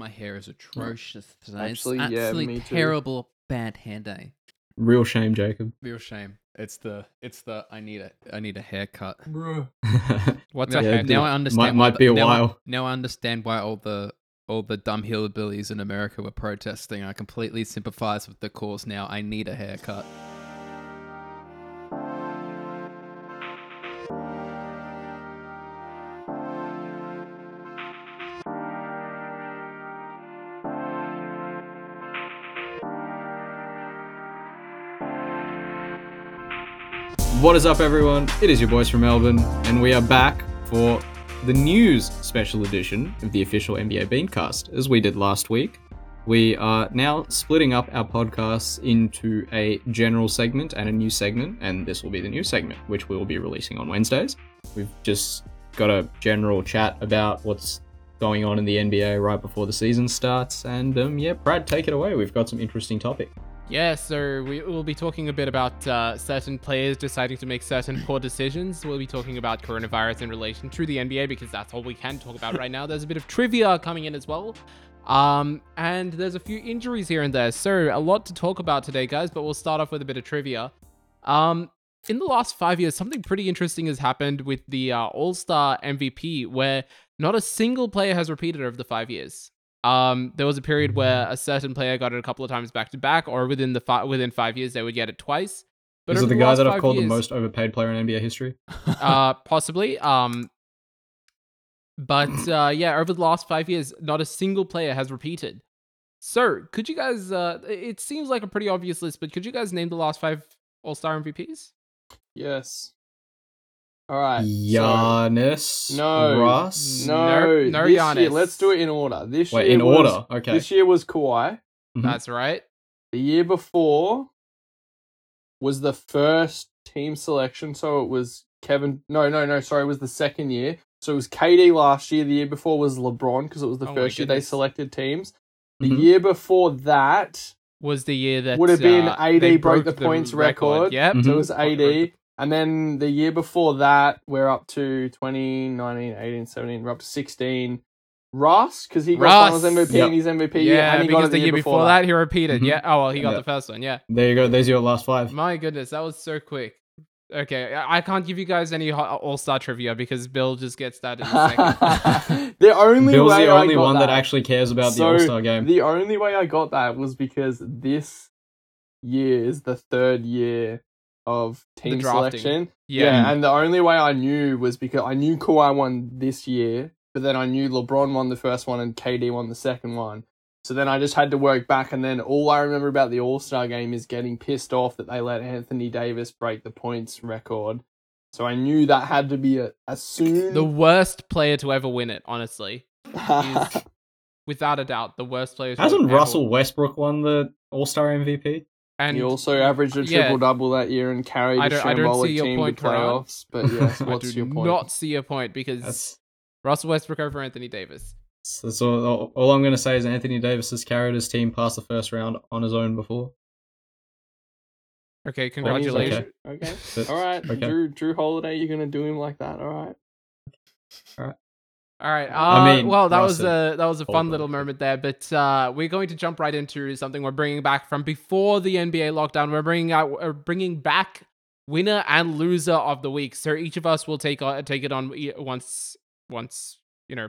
My hair is atrocious today. Actually, it's yeah, absolutely me too. terrible, bad hair day. Real shame, Jacob. Real shame. It's the it's the I need a I need a haircut. What's Yeah, a hair? Now I understand. might why be a the- now I- while. now I understand why all the all the dumb hillbillies in America were protesting. I completely sympathize with the cause now. I need a haircut. What is up, everyone? It is your boys from Melbourne, and we are back for the news special edition of the official NBA Beancast. As we did last week, we are now splitting up our podcasts into a general segment and a new segment, and this will be the new segment, which we will be releasing on Wednesdays. We've just got a general chat about what's going on in the NBA right before the season starts, and um, yeah, Brad, take it away. We've got some interesting topic. Yeah, so we will be talking a bit about uh, certain players deciding to make certain poor decisions. We'll be talking about coronavirus in relation to the NBA because that's all we can talk about right now. There's a bit of trivia coming in as well. Um, and there's a few injuries here and there. So a lot to talk about today, guys, but we'll start off with a bit of trivia. Um, in the last five years, something pretty interesting has happened with the uh, All Star MVP where not a single player has repeated over the five years. Um, there was a period where a certain player got it a couple of times back to back, or within the fi- within five years they would get it twice. But Is it over the guy that I've five called the most overpaid player in NBA history? uh, possibly. Um, but uh, yeah, over the last five years, not a single player has repeated. So, could you guys? Uh, it seems like a pretty obvious list, but could you guys name the last five All Star MVPs? Yes. All right. so- Giannis, No. Russ. no, Nope, no this year, Giannis. let's do it in order. This Wait, year in was, order. Okay. This year was Kawhi. Mhm. That's right. The year before was the first team selection, so it was Kevin. No, no, no. Sorry, it was the second year. So it was KD last year. The year before was LeBron because it was the Oh first year they selected teams. The Mhm. year before that, Was the year that Would have been uh, 80 they broke the points record. Yep. Mhm. so it was Mhm. 80. And then the year before that, we're up to 20, 19, 18, 17. We're up to 16. Ross, because he got Russ. finals MVP Yep. and he's MVP. Yeah, and he got because it the year before that, he repeated. Mhm. Yeah. Oh well, he got Yeah. the first one. Yeah. There you go. There's your last five. My goodness, that was so quick. Okay, I I can't give you guys any All Star trivia because Bill just gets that in a second. the only Bill's way the only I got one that. that actually cares about the All Star game. The only way I got that was because this year is the third year of team drafting. selection. yeah. Yeah, and the only way I knew was because I knew Kawhi won this year, but then I knew LeBron won the first one and KD won the second one. So then I just had to work back, and then all I remember about the All Star game is getting pissed off that they let Anthony Davis break the points record. So I knew that had to be a, as soon. The worst player to ever win it, honestly. is- Without a doubt, the worst player Hasn't ever Russell Westbrook won the All Star MVP? And he also averaged a yeah. triple double that year and carried I the don't- I don't see shambolic your team point, to Karan. playoffs. But yes, what's do your point? not see a point because That's Russell Westbrook over Anthony Davis. that's all, all, all I'm going to say is Anthony Davis has carried his team past the first round on his own before. Okay, congratulations. like, Okay. All right. Okay. Drew Jrue Holiday, you're gonna do him like that. All right. All right. Uh, I mean, well, that was a that was a fun little moment there, but uh, we're going to jump right into something we're bringing back from before the NBA lockdown. We're bringing out uh, bringing back winner and loser of the week. So each of us will take on take it on once once you know,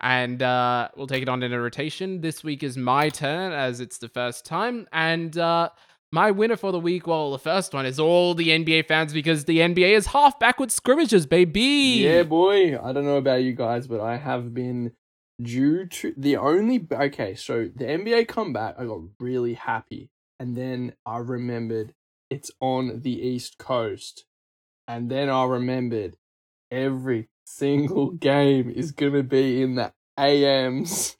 and uh, we'll take it on in a rotation. This week is my turn as it's the first time, and uh, my winner for the week. Well, the first one is all the NBA fans because the NBA is half backward scrimmages, baby. Yeah, boy. I don't know about you guys, but I have been due to the only okay. So the NBA comeback, I got really happy, and then I remembered it's on the East Coast, and then I remembered every single game is gonna be in the AMs.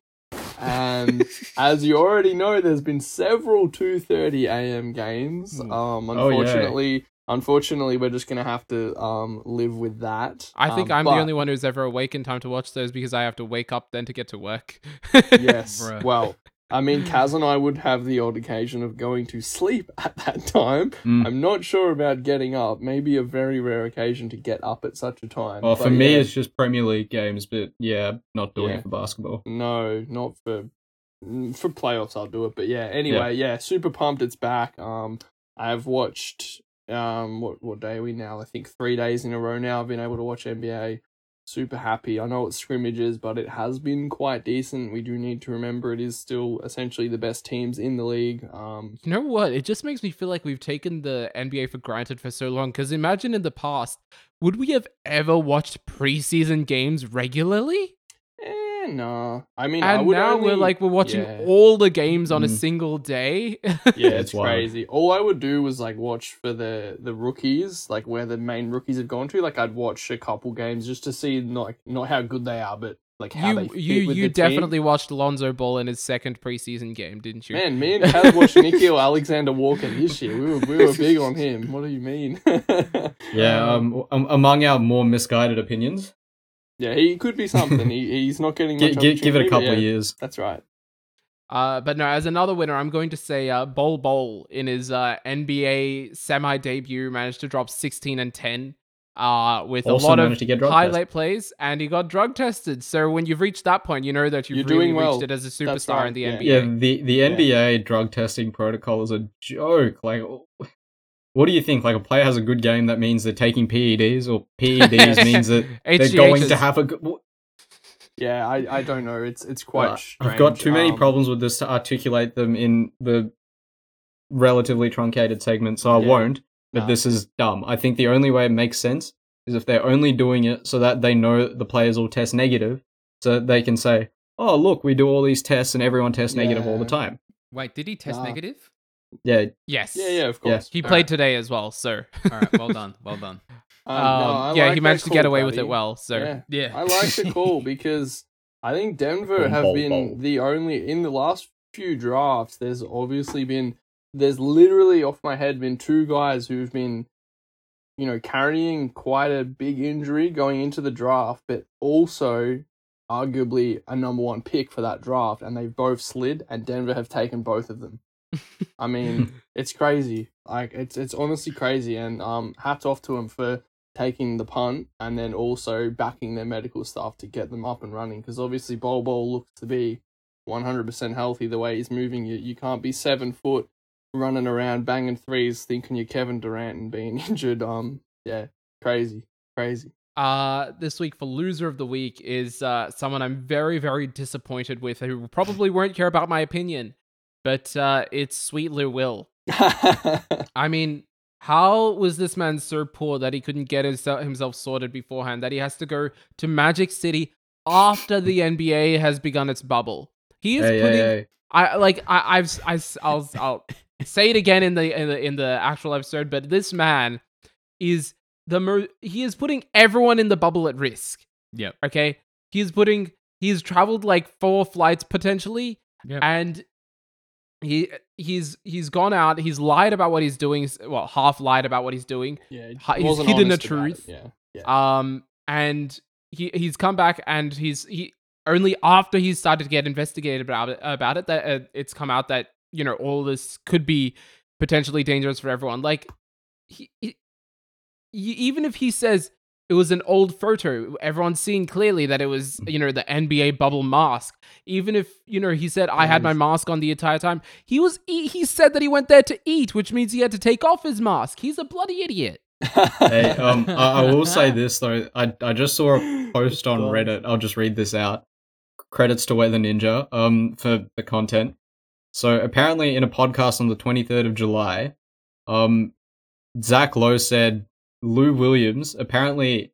And as you already know, there's been several 2:30 a.m. games. Hmm. Um, Oh, yeah. unfortunately, unfortunately, we're just gonna have to um live with that. I think Um, I'm but- the only one who's ever awake in time to watch those because I have to wake up then to get to work. Yes. Bruh. well, I mean, Kaz and I would have the odd occasion of going to sleep at that time. Mm. I'm not sure about getting up. Maybe a very rare occasion to get up at such a time. Well, for But me, yeah, it's just Premier League games, but yeah, not doing Yeah. it for basketball. no, not for mm, for playoffs I'll do it. But yeah, anyway, yeah, super pumped it's back. Um, I've watched um what what day are we now? I think three days in a row now. I've been able to watch NBA. Super happy. I know it's scrimmages, but it has been quite decent. We do need to remember it is still essentially the best teams in the league. Um, You know what? It just makes me feel like we've taken the NBA for granted for so long. Because imagine in the past, would we have ever watched preseason games regularly? Nah. I mean, I And would now we're like we're watching yeah. all the games on a Mm. single day. Yeah, It's it's crazy. All I would do was like watch for the the rookies, like where the main rookies have gone to. Like I'd watch a couple games just to see not like, not how good they are, but like how you they fit you with you the team. definitely watched Lonzo Ball in his second preseason game, didn't you? Man, me and Kaz watched Nickeil Alexander Walker this year. We were we were big on him. What do you mean? Yeah, um, um, among our more misguided opinions, yeah, he could be something. He he's not getting gi- much gi- give it a couple yeah, of years. That's right. Uh, but no, as another winner, I'm going to say uh, Bol Bol in his uh, NBA semi debut managed to drop 16 and 10 uh, with Also a lot of to get drug highlight plays, and he got drug tested. So when you've reached that point, you know that you've You're really doing well. reached it as a superstar right, in the yeah. NBA. Yeah, the the Yeah. NBA drug testing protocol is a joke. Like, what do you think? Like, a player has a good game, that means they're taking PEDs, or PEDs means that they're going to have a good. Yeah, I, I don't know. It's it's quite. Uh, strange. I've got too many Um, problems with this to articulate them in the relatively truncated segment, so I Yeah. won't. But No. this is dumb. I think the only way it makes sense is if they're only doing it so that they know the players will test negative, so that they can say, "Oh, look, we do all these tests and everyone tests negative all the time." Wait, did he test Nah. negative? Yeah, Yes. Yeah, yeah, of Yeah. course. He All played right. today as well, sir. All right, well done, well done. Um, Um, no, yeah, like he that managed to get call, away with it well, sir. Yeah. Yeah, I like the call because I think Denver have been the only in the last few drafts. There's obviously been there's literally off my head been two guys who've been, you know, carrying quite a big injury going into the draft, but also arguably a number one pick for that draft, and they've both slid, and Denver have taken both of them. I mean, it's crazy. Like it's it's honestly crazy, and um, hats off to them for taking the punt and then also backing their medical staff to get them up and running. Because obviously, Bol Bol looks to be one hundred percent healthy the way he's moving. You you can't be seven foot running around banging threes, thinking you're Kevin Durant and being injured. Um, yeah, crazy, crazy. Uh, this week for loser of the week is uh, someone I'm very, very disappointed with who probably won't care about my opinion, but uh, it's Sweet Lou Will. I mean, how was this man so poor that he couldn't get his, himself sorted beforehand? That he has to go to Magic City after the NBA has begun its bubble. He is hey, hey, putting. hey. I like. I, I've. I, I'll. I'll say it again in the in the in the actual episode. But this man is the he is putting everyone in the bubble at risk. Yep. Okay. He's putting. He's traveled like four flights potentially, Yep. and he he's he's gone out. He's lied about what he's doing. Well, half lied about what he's doing. yeah, he's hidden the honest about it, truth. Yeah, yeah. Um, and he he's come back and he's he only after he's started to get investigated about it about it that uh, it's come out that you know all this could be potentially dangerous for everyone. Like he, he- even if he says it was an old photo, everyone's seen clearly that it was you know the NBA bubble mask. Even if you know he said I had my mask on the entire time, he was e- he said that he went there to eat, which means he had to take off his mask. He's a bloody idiot. hey, um, I, I will say this though. I I just saw a post on Reddit. I'll just read this out. Credits to Weather Ninja um for the content. So apparently, in a podcast on the 23rd of July, um, Zach Lowe said Lou Williams. Apparently,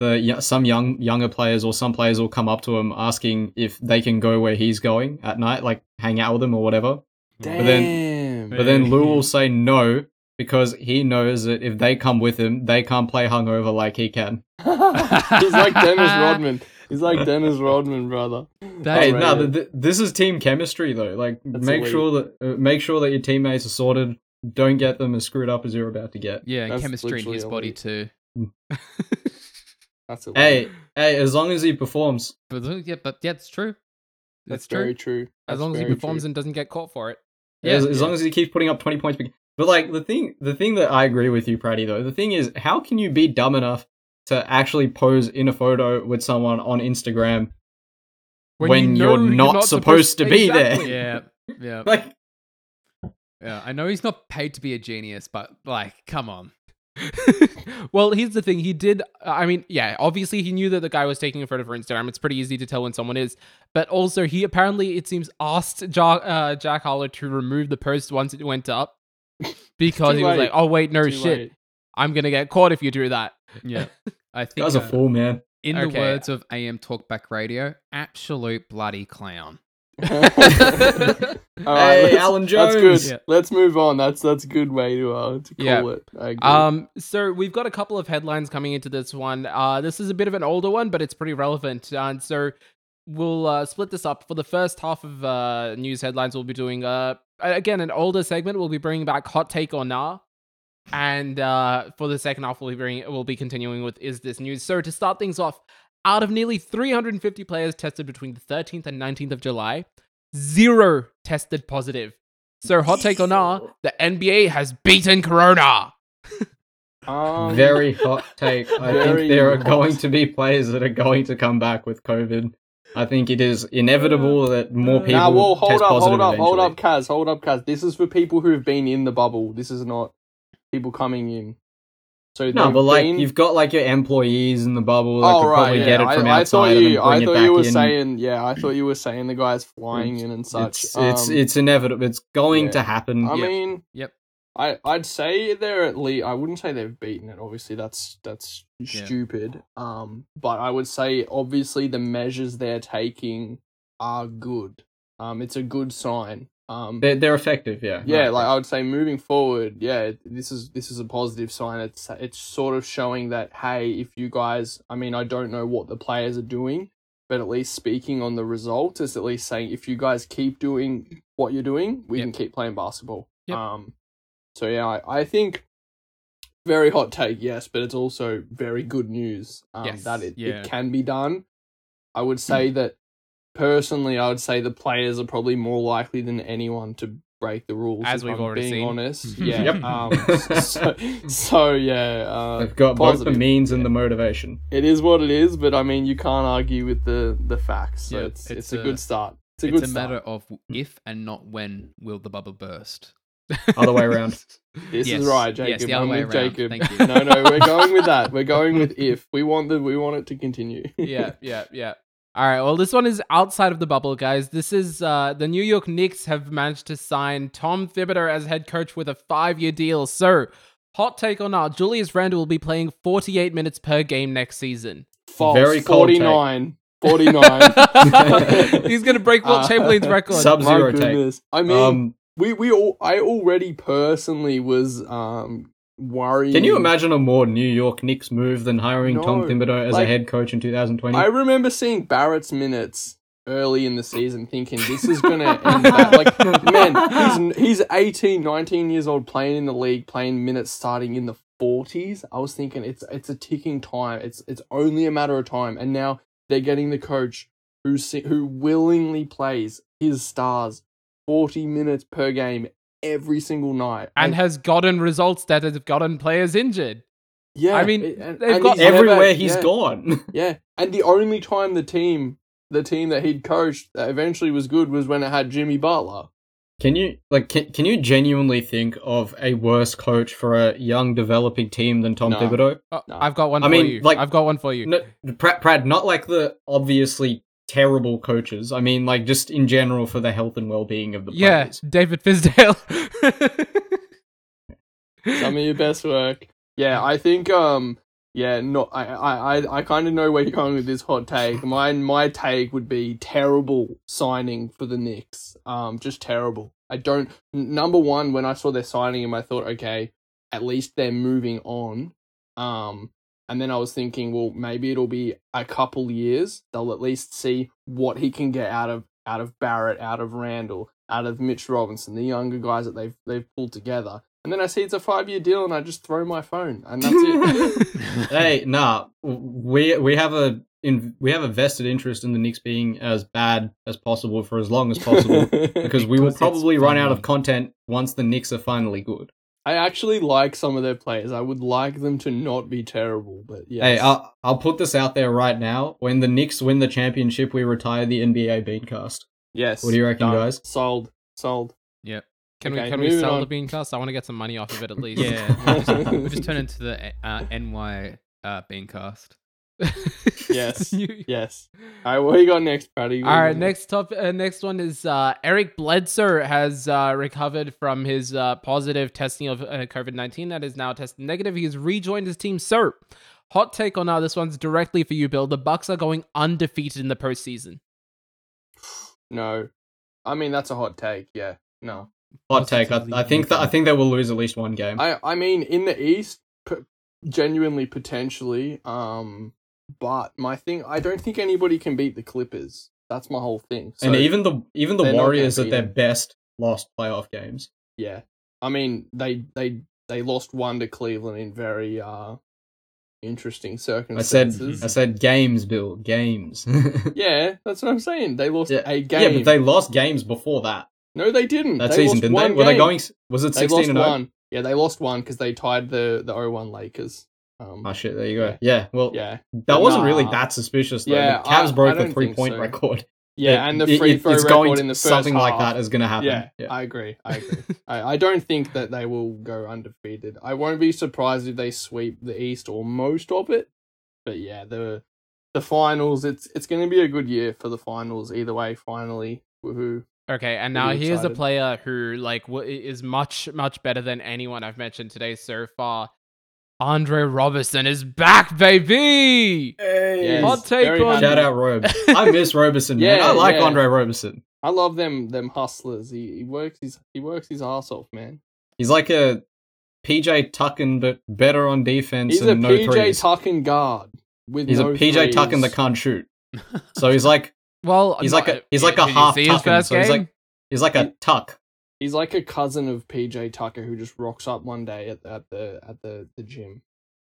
the some young younger players or some players will come up to him asking if they can go where he's going at night, like hang out with him or whatever. Damn. then- But then Lou will say no because he knows that if they come with him, they can't play hungover like he can. He's like Dennis Rodman. He's like Dennis Rodman, brother. That's hey, right. no, th- th- this is team chemistry though. Like, That's make elite. sure that uh, make sure that your teammates are sorted. Don't get them as screwed up as you're about to get. Yeah, That's chemistry in his body elite. too. Hmm. That's a Hey, hey, as long as he performs. But yeah, but yeah, it's true. That's It's true. very true. As That's long as he performs true. and doesn't get caught for it. Yeah, as, Yeah, long as he keeps putting up 20 points. But like the thing, the thing that I agree with you, Pratty, though, the thing is, how can you be dumb enough to actually pose in a photo with someone on Instagram when, you know you're, you're not, not supposed, supposed- to be Exactly. Yeah, yeah, like, yeah. I know he's not paid to be a genius, but like, come on. well, here's the thing. He did. I mean, yeah. Obviously, he knew that the guy was taking a photo for Instagram. It's pretty easy to tell when someone is. But also, he apparently, it seems, asked Jack, uh, Jack Harlow to remove the post once it went up because he was late. like, "Oh wait, no Too shit, late. I'm gonna get caught if you do that." Yeah, I think That was a uh, fool, man. in Okay. the words of AM Talkback Radio, absolute bloody clown. All right, Hey, let's- Alan That's good. Jones. Yeah. Let's move on. That's that's a good way to uh to call Yeah. it. I agree. Um, so we've got a couple of headlines coming into this one. Uh, this is a bit of an older one, but it's pretty relevant. And so we'll uh, split this up for the first half of uh, news headlines. We'll be doing uh again an older segment. We'll be bringing back hot take or nah, and uh, for the second half, we'll be bringing, we'll be continuing with is this news. So to start things off, out of nearly 350 players tested between the 13th and 19th of July, zero tested positive. So hot take or nah, the NBA has beaten Corona. Um, Very hot take. I think there are going to be players that are going to come back with COVID. I think it is inevitable that more people Nah, well, hold test up, positive hold up, hold up, eventually. Kaz, hold up, Kaz. This is for people who've been in the bubble. This is not people coming in. So No, but like been- you've got like your employees in the bubble that oh could right, probably yeah. get it I, from I outside thought and you, I thought you were in. saying, yeah, I thought you were saying the guys flying in and such. It's it's Um, it's inevitable. It's going yeah. to happen. I Yep. mean, Yep. I I'd say they're at least. I wouldn't say they've beaten it. Obviously, that's that's Yeah. stupid. Um, but I would say obviously the measures they're taking are good. Um, it's a good sign. Um, They're, they're effective, yeah. yeah, No, like I would say moving forward, yeah, this is this is a positive sign. It's it's sort of showing that hey, if you guys, I mean, I don't know what the players are doing, but at least speaking on the result is at least saying if you guys keep doing what you're doing, we Yep. can keep playing basketball. Yep. Um, so yeah, I, I think very hot take, yes, but it's also very good news. Um, Yes, that it, yeah. it can be done. I would say that personally, I would say the players are probably more likely than anyone to break the rules. As we've I'm already being seen. honest, yeah. Yep. Um, so, so yeah, uh, They've got both the means and the motivation. it is what it is. But I mean, you can't argue with the the facts. So Yeah, it's, it's it's a, a- good start. It's a It's good a start. matter of if and not when will the bubble burst. Other way around. This Yes, is right, Jacob. yes, Jacob. the other I'm way with around. Jacob. Thank you. no, no, we're going with that. We're going with if we want the we want it to continue. yeah, yeah, yeah. All right. Well, this one is outside of the bubble, guys. This is uh, the New York Knicks have managed to sign Tom Thibodeau as head coach with a five-year deal. So, hot take or not, Julius Randle will be playing 48 minutes per game next season. False. Very cold take. 49. 49. He's gonna break Wilt Uh, Chamberlain's record. Sub- My Sub-zero take. I mean, Um, we we all I already personally was um worrying. can you imagine a more New York Knicks move than hiring Tom No, Thibodeau as like- a head coach in 2020? I remember seeing Barrett's minutes early in the season thinking this is going to end bad. Like man, he's he's 18, 19 years old playing in the league, playing minutes starting in the 40s. I was thinking it's it's a ticking time. It's it's only a matter of time and now they're getting the coach who who willingly plays his stars 40 minutes per game every single night. and has gotten results that have gotten players injured. yeah, I mean, and- they've and got he's never- Everywhere he's yeah. gone. Yeah, and the only time the team, the team that he'd coached, that eventually was good was when it had Jimmy Butler. Can you like can, can you genuinely think of a worse coach for a young developing team than Tom No. Thibodeau? Uh, oh, No. I've got one I for mean, you. like- I've got one for you. No, Pratt, Pratt, not like the obviously terrible coaches. I mean, like just in general for the health and well-being of the players. yeah. David Fizdale. Some of your best work. Yeah, I think. Um, yeah, not. I. I. I, I kind of know where you're going with this hot take. Mine. My take would be terrible signing for the Knicks. Um, just terrible. I don't. n- Number one, when I saw they're signing him, I thought, okay, at least they're moving on. Um, and then I was thinking, well, maybe it'll be a couple years. They'll at least see what he can get out of out of Barrett, out of Randle, out of Mitch Robinson, the younger guys that they've they've pulled together. And then I see it's a five year deal, and I just throw my phone, and that's it. hey, nah, we we have a in, we have a vested interest in the Knicks being as bad as possible for as long as possible because we will probably run out of content once the Knicks are finally good. I actually like some of their players. I would like them to not be terrible, but yes. Hey, I'll, I'll put this out there right now. When the Knicks win the championship, we retire the NBA Beancast. yes. what do you reckon, done. guys? Sold. Sold. Yep. Can Okay, we can we sell on. the bean cast? I want to get some money off of it at least. Yeah. we just turn into the uh, NY uh, Beancast. Yes. You- Yes. All right, what you got next, Patty? All right, next top, uh, next one is uh, Eric Bledsoe has uh, recovered from his uh, positive testing of uh, COVID nineteen. That is now tested negative. He has rejoined his team. Sir, hot take on uh, this one's directly for you, Bill. The Bucks are going undefeated in the postseason. No. I mean, that's a hot take. Yeah. No. Hot take. I, I think that I think they will lose at least one game. I I mean, in the East, p- genuinely potentially. Um, but my thing, I don't think anybody can beat the Clippers. That's my whole thing. So, and even the even the Warriors at their best lost playoff games. yeah, I mean, they they they lost one to Cleveland in very uh interesting I said circumstances. I said games, Bill, games. yeah, that's what I'm saying. They lost yeah, a game. yeah, but they lost games before that. no, they didn't. That they season, didn't they? one Were they going? Was it They sixteen and 0? one. Yeah, they lost one because they tied the the 0-1 Lakers. Um, Oh shit! There you go. Yeah. well, yeah, that wasn't really that suspicious though. Yeah, the Cavs I- broke I the three point so. record. yeah, It- and the free it- throw it's record going in the first something like that is going to happen. Yeah, yeah. I agree. I agree. I, I don't think that they will go undefeated. I won't be surprised if they sweep the East or most of it. But yeah, the the finals. It's it's going to be a good year for the finals. Either way, finally, woohoo! Okay, and now here's a player who like w- is much much better than anyone I've mentioned today so far. Andre Roberson is back, baby. Yes, Hot take on- happy. Shout out Robe. I miss Roberson, man. Yeah, I like yeah. Andre Roberson. I love them them hustlers. He, he works his he works his ass off, man. He's like a PJ Tucker, but better on defense He's a and no PJ threes. Tucking guard with he's no a PJ Tucker that can't shoot. So he's like Well, he's no- like a he's like a half see Tuckin. So he's like he's like a tuck. He's like a cousin of PJ Tucker who just rocks up one day at, at the at the, the gym.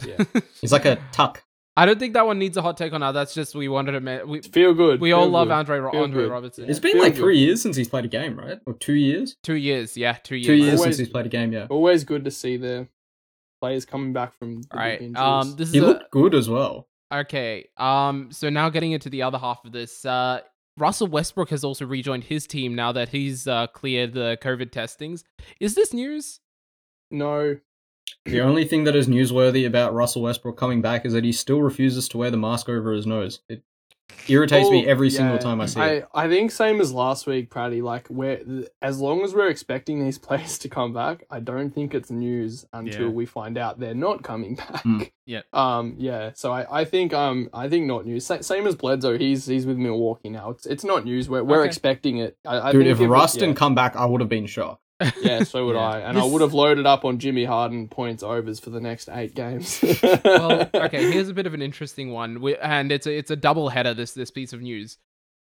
Yeah. He's like a tuck. I don't think that one needs a hot take on that. That's just we wanted to. Ma- we Feel good. we all feel love. Andre Ro- Andre good. Roberson. It's Yeah, been feel like good. three years since he's played a game, right? Or two years? two years, yeah, two years. Two years Always- since he's played a game, yeah. Always good to see the players coming back from the All right. Um, this is He a- looked good as well. Okay. Um. So now getting into the other half of this, uh, Russell Westbrook has also rejoined his team now that he's uh, cleared the COVID testings. Is this news? no, The only thing that is newsworthy about Russell Westbrook coming back is that he still refuses to wear the mask over his nose. It irritates me Well, every single time I see it. I, I think same as last week, Pratty. Like, we're as long as we're expecting these players to come back, I don't think it's news until Yeah. we find out they're not coming back. Mm. Yep. Um. Yeah. So I, I think um I think not news. Sa- same as Bledsoe. He's he's with Milwaukee now. It's it's not news. We're we're Okay. expecting it. I, I Dude, think if Russ it- didn't come back, I would have been shocked. yeah, so would Yeah. I, and I would have loaded up on Jimmy Harden points overs for the next eight games. well, okay. Here's a bit of an interesting one, we, and it's a, it's a double header. This this piece of news.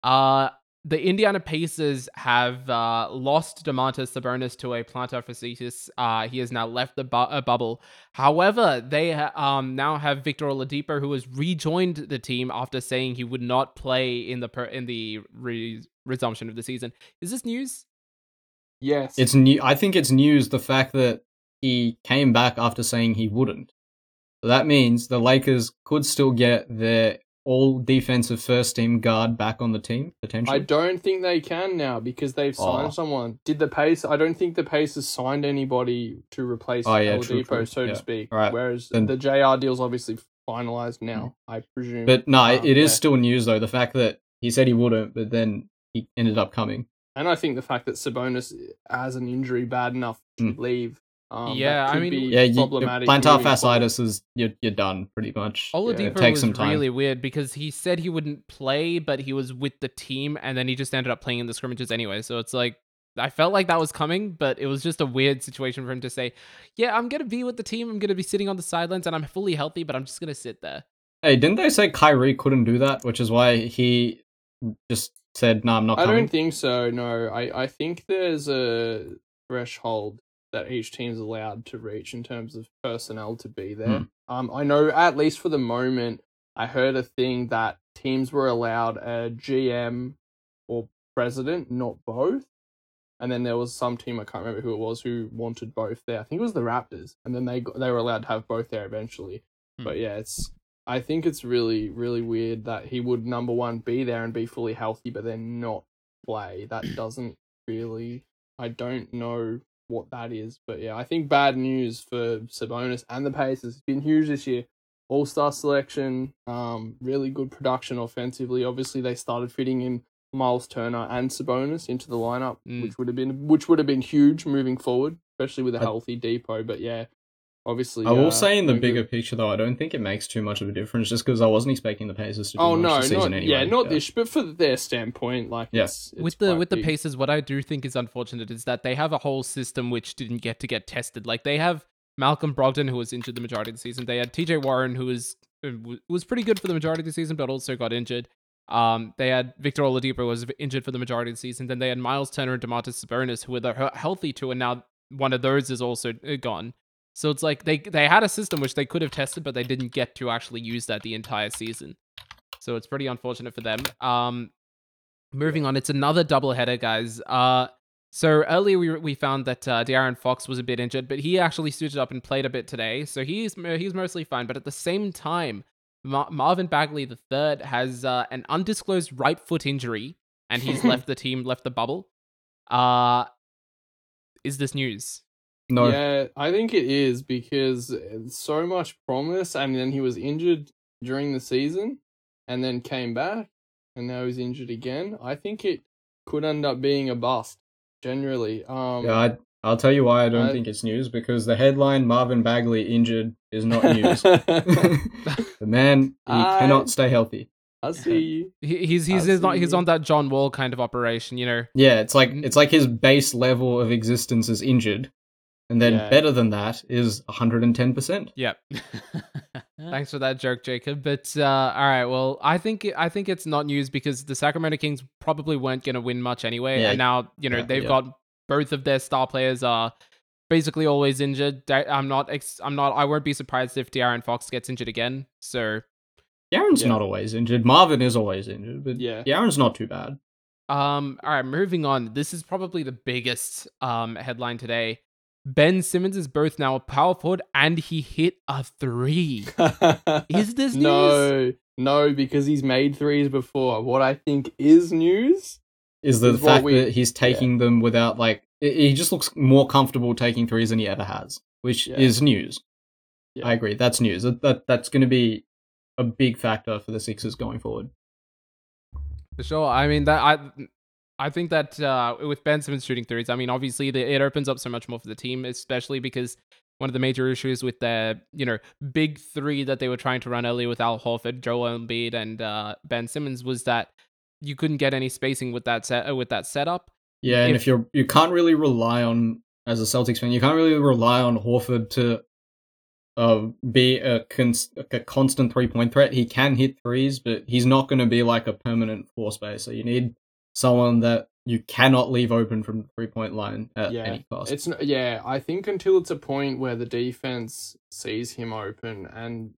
Uh, the Indiana Pacers have uh, lost Domantas Sabonis to a plantar fasciitis. Uh, he has now left the bu- uh, bubble. However, they ha- um now have Victor Oladipo, who has rejoined the team after saying he would not play in the per- in the re- resumption of the season. Is this news? Yes, It's new. I think it's news the fact that he came back after saying he wouldn't. So that means the Lakers could still get their all defensive first team guard back on the team potentially. I don't think they can now because they've signed Oh. someone. Did the pace? I don't think the Pacers signed anybody to replace Oh, yeah, true, true. so Yeah. to speak. Alright, Whereas then- the JR deal's obviously finalized now. I presume. But no, Um, it is yeah. still news though. The fact that he said he wouldn't, but then he ended up coming. And I think the fact that Sabonis has an injury bad enough to Hmm. leave. Um, Yeah, that I mean- be Yeah, you, problematic. plantar moving fasciitis is you're, you're done pretty much. Oladipo it takes was some time. really weird because he said he wouldn't play, but he was with the team, and then he just ended up playing in the scrimmages anyway. So it's like I felt like that was coming, but it was just a weird situation for him to say, "Yeah, I'm gonna be with the team. I'm gonna be sitting on the sidelines, and I'm fully healthy, but I'm just gonna sit there." Hey, didn't they say Kyrie couldn't do that, which is why he just said, "No, I'm not I coming." don't think so. No, I, I think there's a threshold that each team's allowed to reach in terms of personnel to be there. Hmm. Um, I know at least for the moment, I heard a thing that teams were allowed a GM or president, not both. and then there was some team I can't remember who it was who wanted both there. I think it was the Raptors, and then they got, they were allowed to have both there eventually. Hmm. But yeah, it's I think it's really really weird that he would number one be there and be fully healthy, but then not play. That doesn't really. I don't know what that is, but yeah, I think bad news for Sabonis and the Pacers. It's been huge this year. All star selection, um, really good production offensively. Obviously, they started fitting in Miles Turner and Sabonis into the lineup, Mm. which would have been which would have been huge moving forward, especially with a healthy Dipo. But yeah, obviously, I will uh, say in the bigger good. picture though, I don't think it makes too much of a difference just because I wasn't expecting the Pacers to do Oh much no, this season not anyway. yeah, not this, but for their standpoint, like Yeah. it's, it's with the quite with the. Pacers, what I do think is unfortunate is that they have a whole system which didn't get to get tested. Like they have Malcolm Brogdon, who was injured the majority of the season. They had T.J. Warren, who was uh, was pretty good for the majority of the season, but also got injured. Um, they had Victor Oladipo who was injured for the majority of the season. Then they had Miles Turner and Demarcus Sabonis, who were the healthy two, and now one of those is also uh, gone. So it's like they they had a system which they could have tested, but they didn't get to actually use that the entire season. So it's pretty unfortunate for them. Um, moving on, it's another doubleheader, guys. Uh, so earlier we we found that uh, De'Aaron Fox was a bit injured, but he actually suited up and played a bit today, so he's he's mostly fine. But at the same time, Mar- Marvin Bagley the third has uh, an undisclosed right foot injury, and he's left the team, left the bubble. Uh, is this news? No, Yeah, I think it is because so much promise, and then he was injured during the season, and then came back, and now he's injured again. I think it could end up being a bust. Generally, um, yeah, I, I'll tell you why I don't I- think it's news because the headline Marvin Bagley injured is not news. the man he I- cannot stay healthy. I see you. He, he's he's he's, not, see. he's on that John Wall kind of operation, you know. Yeah, it's like Mm. it's like his base level of existence is injured, and then Yeah. better than that is 110. percent Yep. Thanks for that joke, Jacob. But uh, all right, well, I think I think it's not news because the Sacramento Kings probably weren't going to win much anyway, Yeah. and now you know Yeah, they've got both of their star players are basically always injured. I'm not ex- I'm not I won't be surprised if De'Aaron Fox gets injured again. So Darren's Yeah. not always injured. Marvin is always injured, but Yeah. Darren's not too bad. Um, all right, moving on. This is probably the biggest um headline today. Ben Simmons is both now a power forward and he hit a three. Is this news? no, no, because he's made threes before. What I think is news. Is the Is fact we- that he's taking them without like he just looks more comfortable taking threes than he ever has, which Yeah. is news. Yeah. I agree. That's news. That, that that's going to be a big factor for the Sixers going forward. For sure. I mean that I I think that uh, with Ben Simmons shooting threes, I mean obviously the, it opens up so much more for the team, especially because one of the major issues with the you know big three that they were trying to run earlier with Al Horford, Joel Embiid, and uh, Ben Simmons was that you couldn't get any spacing with that set with that setup. Yeah, and If- if, you're you can't really rely on as a Celtics fan, you can't really rely on Horford to uh be a, cons- a constant three point threat. He can hit threes, but he's not going to be like a permanent floor spacer. You need someone that you cannot leave open from the three point line at Yeah, any cost. It's n- yeah. I think until it's a point where the defense sees him open and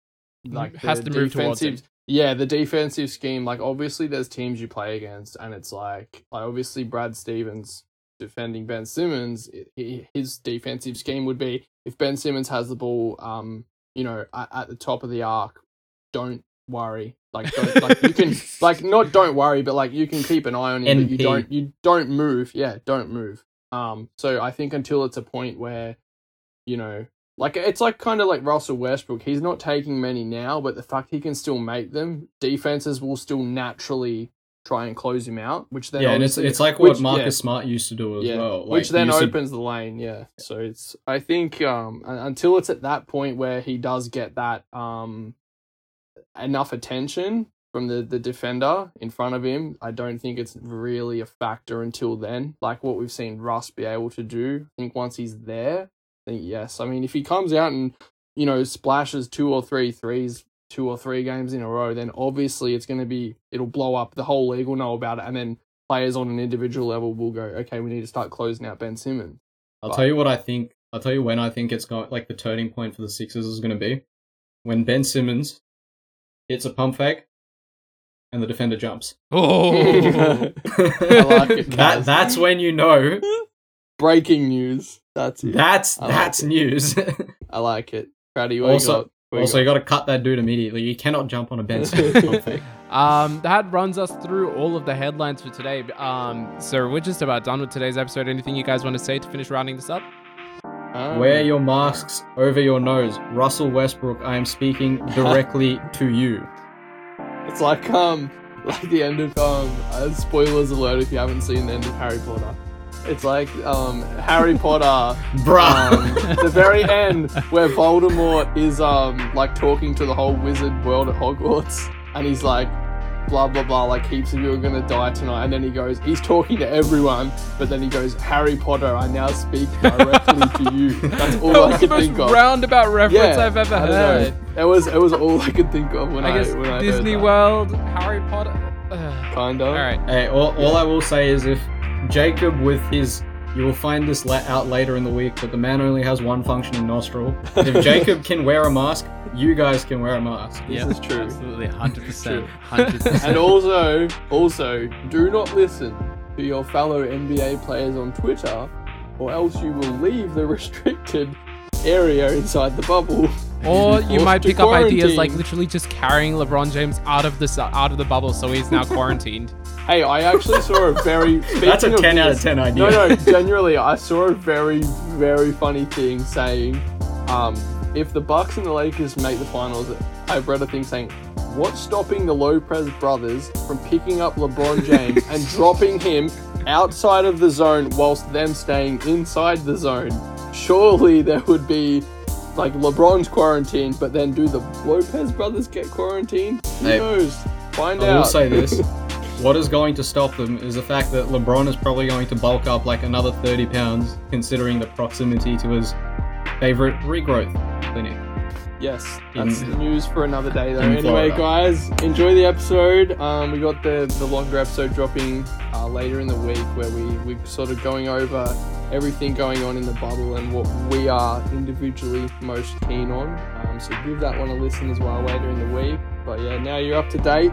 like Has to move towards him. defensive- Yeah, the defensive scheme. Like obviously, there's teams you play against, and it's like, like obviously Brad Stevens defending Ben Simmons. i- i- His defensive scheme would be if Ben Simmons has the ball, um, you know, at, at the top of the arc, don't worry. Like, don't, like you can like not don't worry, but like you can keep an eye on him. But you don't you don't move. Yeah, don't move. Um, so I think until it's a point where, you know, like it's like kind of like Russell Westbrook. He's not taking many now, but the fact he can still make them, defenses will still naturally try and close him out. Which then yeah, and it's it's like what which- Marcus yeah, Smart used to do as yeah, well. Like, which then used to- opens the lane. Yeah, so it's I think um until it's at that point where he does get that um enough attention from the the defender in front of him, I don't think it's really a factor until then. Like what we've seen Russ be able to do. I think once he's there, I think yes. I mean, if he comes out and you know splashes two or three threes, two or three games in a row, then obviously it's going to be it'll blow up. The whole league will know about it, and then players on an individual level will go, okay, we need to start closing out Ben Simmons. I'll tell you what I think. I'll tell you when I think it's going. Like the turning point for the Sixers is going to be when Ben Simmons hits a pump fake and the defender jumps. Oh, like it, that, that's when you know breaking news. That's it. That's I like that's it. news. I like it. Crowdy, what Also- you got? What you also, you got to cut that dude immediately. You cannot jump on a bench. Um, that runs us through all of the headlines for today. Um, so we're just about done with today's episode. Anything you guys want to say to finish rounding this up? Um, Wear your masks over your nose. Russell Westbrook, I am speaking directly to you. It's like um, like the end of um. Uh, spoilers alert if you haven't seen the end of Harry Potter. It's like um Harry Potter. Bruh. Um, the very end where Voldemort is um like talking to the whole wizard world at Hogwarts, and he's like, blah blah blah, like heaps of you are gonna die tonight, and then he goes, he's talking to everyone, but then he goes, Harry Potter, I now speak directly to you. That's all that I was the could most think of. roundabout reference Yeah, I've ever heard. know. It was it was all I could think of when I, I guess when I heard Disney that. World, Harry Potter. Ugh. Kind of. All right. Hey, all, all I will say is if Jacob with his you will find this la- out later in the week, but the man only has one functioning nostril. If Jacob can wear a mask, you guys can wear a mask. This Yeah, is true. Absolutely, hundred percent, hundred And percent. And also, also, do not listen to your fellow NBA players on Twitter, or else you will leave the restricted area inside the bubble. Or you might to pick up ideas like literally just carrying LeBron James out of the out of the bubble, so he's now quarantined. Hey, I actually saw a very. That's a speaking 10 out of 10 idea. No, no, genuinely, I saw a very, very funny thing saying, um, if the Bucks and the Lakers make the finals, I've read a thing saying, what's stopping the Lopez brothers from picking up LeBron James and dropping him outside of the zone whilst them staying inside the zone? Surely there would be. Like LeBron's quarantined, but then do the Lopez brothers get quarantined? Who Hey, knows? Find I out. I will say this. What is going to stop them is the fact that LeBron is probably going to bulk up like another 30 pounds, considering the proximity to his favorite regrowth clinic. Yes, that's news for another day though. Anyway, guys, enjoy the episode. Um, we got the the longer episode dropping uh, later in the week where we we sort of going over everything going on in the bubble and what we are individually most keen on. Um, so give that one a listen as well later in the week. But yeah, now you're up to date.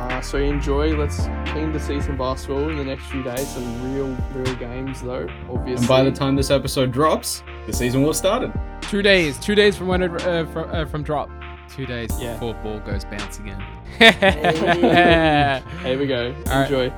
Uh, so enjoy. Let's keen to see some basketball in the next few days. Some real real games though. Obviously. And by the time this episode drops, the season will have started. Two days, two days from when it uh, from, uh, from drop. Two days Yeah. before ball goes bounce again. Here we go. All right. Enjoy.